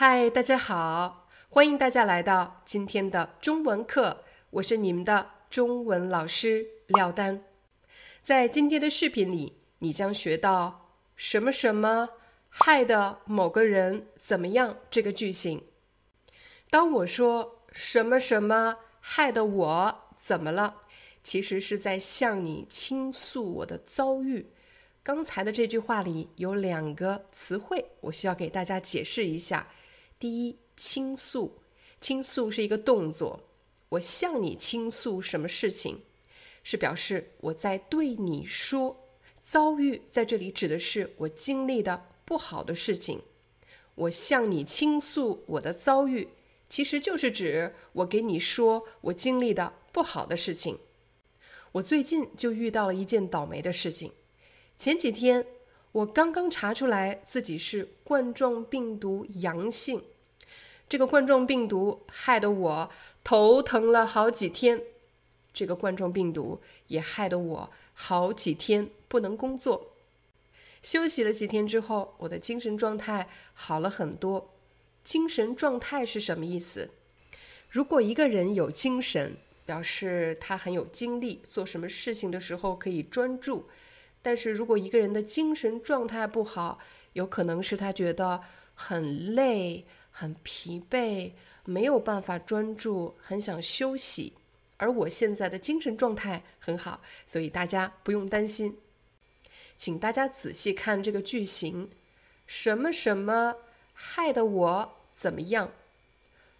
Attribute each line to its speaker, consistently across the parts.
Speaker 1: 嗨，大家好，欢迎大家来到今天的中文课，我是你们的中文老师廖丹。在今天的视频里，你将学到什么什么害得某个人怎么样这个句型。当我说什么什么害得我怎么了，其实是在向你倾诉我的遭遇。刚才的这句话里有两个词汇，我需要给大家解释一下。第一，倾诉，倾诉是一个动作。我向你倾诉什么事情，是表示我在对你说。遭遇在这里指的是我经历的不好的事情。我向你倾诉我的遭遇，其实就是指我给你说我经历的不好的事情。我最近就遇到了一件倒霉的事情。前几天。我刚刚查出来自己是冠状病毒阳性，这个冠状病毒害得我头疼了好几天，这个冠状病毒也害得我好几天不能工作。休息了几天之后，我的精神状态好了很多。精神状态是什么意思？如果一个人有精神，表示他很有精力，做什么事情的时候可以专注。但是如果一个人的精神状态不好，有可能是他觉得很累、很疲惫，没有办法专注，很想休息。而我现在的精神状态很好，所以大家不用担心。请大家仔细看这个句型：什么什么害得我怎么样？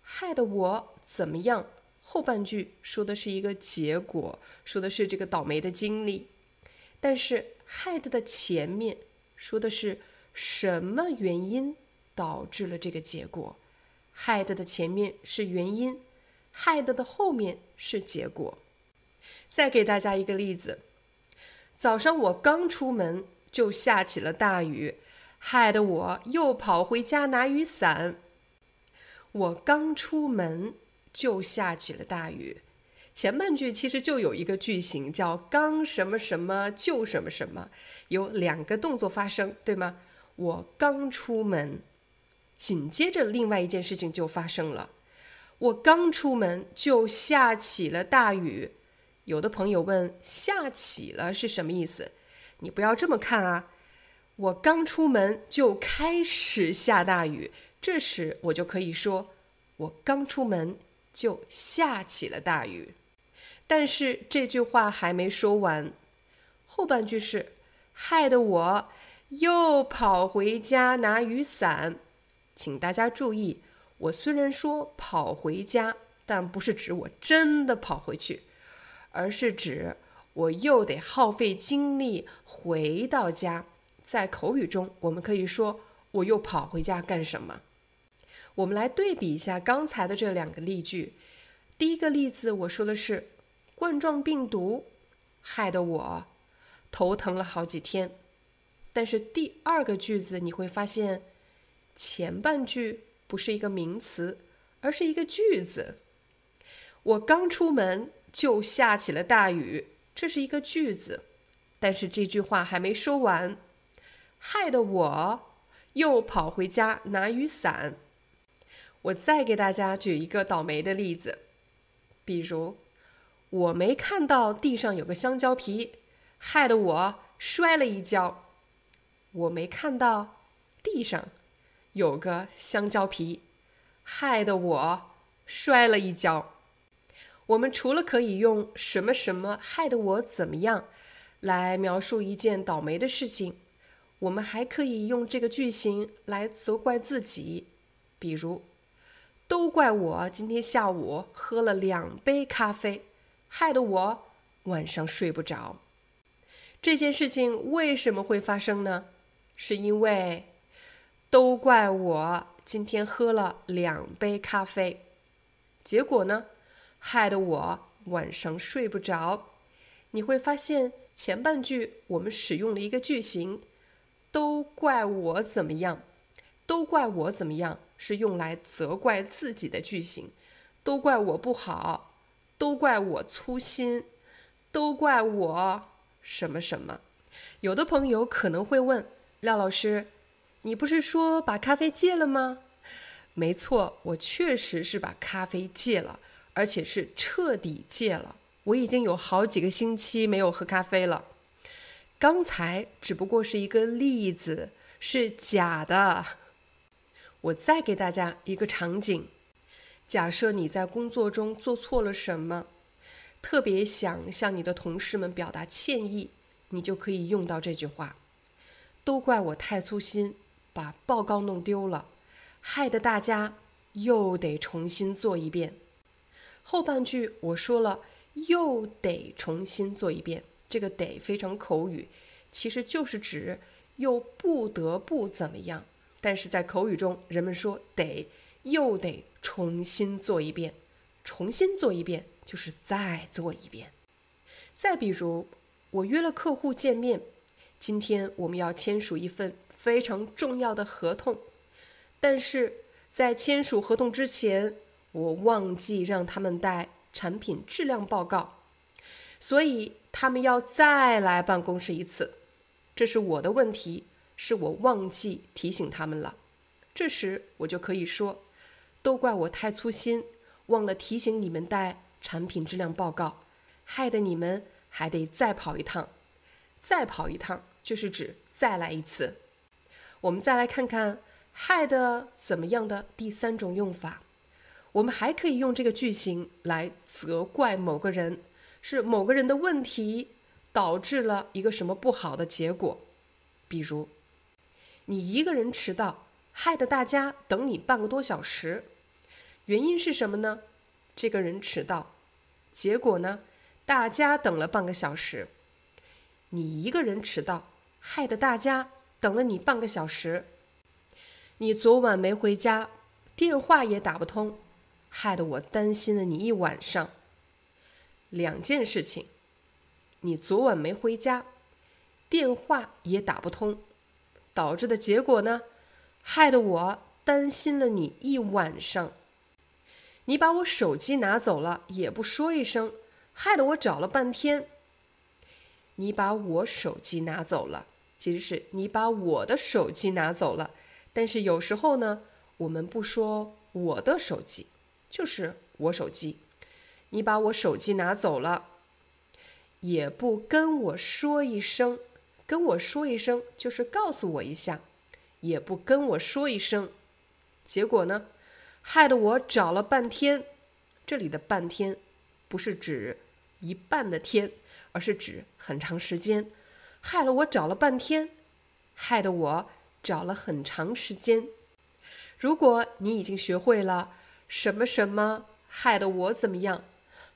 Speaker 1: 害得我怎么样？后半句说的是一个结果，说的是这个倒霉的经历。但是害得的前面说的是什么原因导致了这个结果？害得的前面是原因，害得的后面是结果。再给大家一个例子：早上我刚出门就下起了大雨，害得我又跑回家拿雨伞。我刚出门就下起了大雨。前半句其实就有一个句型，叫“刚什么什么就什么什么”，有两个动作发生，对吗？我刚出门，紧接着另外一件事情就发生了。我刚出门就下起了大雨。有的朋友问：“下起了是什么意思？”你不要这么看啊！我刚出门就开始下大雨，这时我就可以说：“我刚出门就下起了大雨。”但是这句话还没说完，后半句是害得我又跑回家拿雨伞。请大家注意，我虽然说跑回家，但不是指我真的跑回去，而是指我又得耗费精力回到家。在口语中，我们可以说我又跑回家干什么？我们来对比一下刚才的这两个例句。第一个例子，我说的是。冠状病毒害得我头疼了好几天，但是第二个句子你会发现，前半句不是一个名词，而是一个句子。我刚出门就下起了大雨，这是一个句子，但是这句话还没说完，害得我又跑回家拿雨伞。我再给大家举一个倒霉的例子，比如。我没看到地上有个香蕉皮，害得我摔了一跤。我没看到地上有个香蕉皮，害得我摔了一跤。我们除了可以用什么什么害得我怎么样来描述一件倒霉的事情，我们还可以用这个句型来责怪自己，比如。都怪我今天下午喝了两杯咖啡，害得我晚上睡不着。这件事情为什么会发生呢？是因为都怪我今天喝了两杯咖啡，结果呢，害得我晚上睡不着。你会发现前半句我们使用了一个句型，都怪我怎么样？都怪我怎么样？是用来责怪自己的句型，都怪我不好，都怪我粗心，都怪我什么什么。有的朋友可能会问廖老师：“你不是说把咖啡戒了吗？”没错，我确实是把咖啡戒了，而且是彻底戒了。我已经有好几个星期没有喝咖啡了。刚才只不过是一个例子，是假的。我再给大家一个场景：假设你在工作中做错了什么，特别想向你的同事们表达歉意，你就可以用到这句话：“都怪我太粗心，把报告弄丢了，害得大家又得重新做一遍。”后半句我说了又得重新做一遍，这个“得”非常口语，其实就是指又不得不怎么样。但是在口语中，人们说得又得重新做一遍，重新做一遍就是再做一遍。再比如，我约了客户见面，今天我们要签署一份非常重要的合同，但是在签署合同之前，我忘记让他们带产品质量报告，所以他们要再来办公室一次，这是我的问题。是我忘记提醒他们了，这时我就可以说：“都怪我太粗心，忘了提醒你们带产品质量报告，害得你们还得再跑一趟。再跑一趟就是指再来一次。”我们再来看看“害得怎么样的第三种用法，我们还可以用这个句型来责怪某个人，是某个人的问题导致了一个什么不好的结果，比如。你一个人迟到，害得大家等你半个多小时，原因是什么呢？这个人迟到，结果呢，大家等了半个小时。你一个人迟到，害得大家等了你半个小时。你昨晚没回家，电话也打不通，害得我担心了你一晚上。两件事情，你昨晚没回家，电话也打不通。导致的结果呢，害得我担心了你一晚上。你把我手机拿走了也不说一声，害得我找了半天。你把我手机拿走了，其实是你把我的手机拿走了。但是有时候呢，我们不说我的手机，就是我手机。你把我手机拿走了，也不跟我说一声。跟我说一声，就是告诉我一下，也不跟我说一声，结果呢，害得我找了半天。这里的半天，不是指一半的天，而是指很长时间。害了我找了半天，害得我找了很长时间。如果你已经学会了什么什么，害得我怎么样，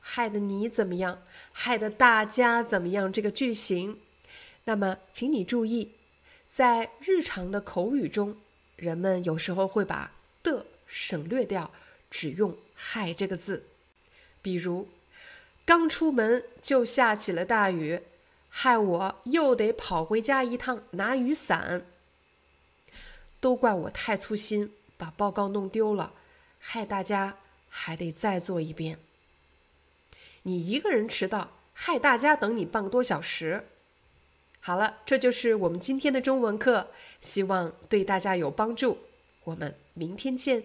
Speaker 1: 害得你怎么样，害得大家怎么样，这个句型。那么，请你注意，在日常的口语中，人们有时候会把的省略掉，只用“害”这个字。比如，刚出门就下起了大雨，害我又得跑回家一趟拿雨伞。都怪我太粗心，把报告弄丢了，害大家还得再做一遍。你一个人迟到，害大家等你半个多小时。好了，这就是我们今天的中文课，希望对大家有帮助。我们明天见。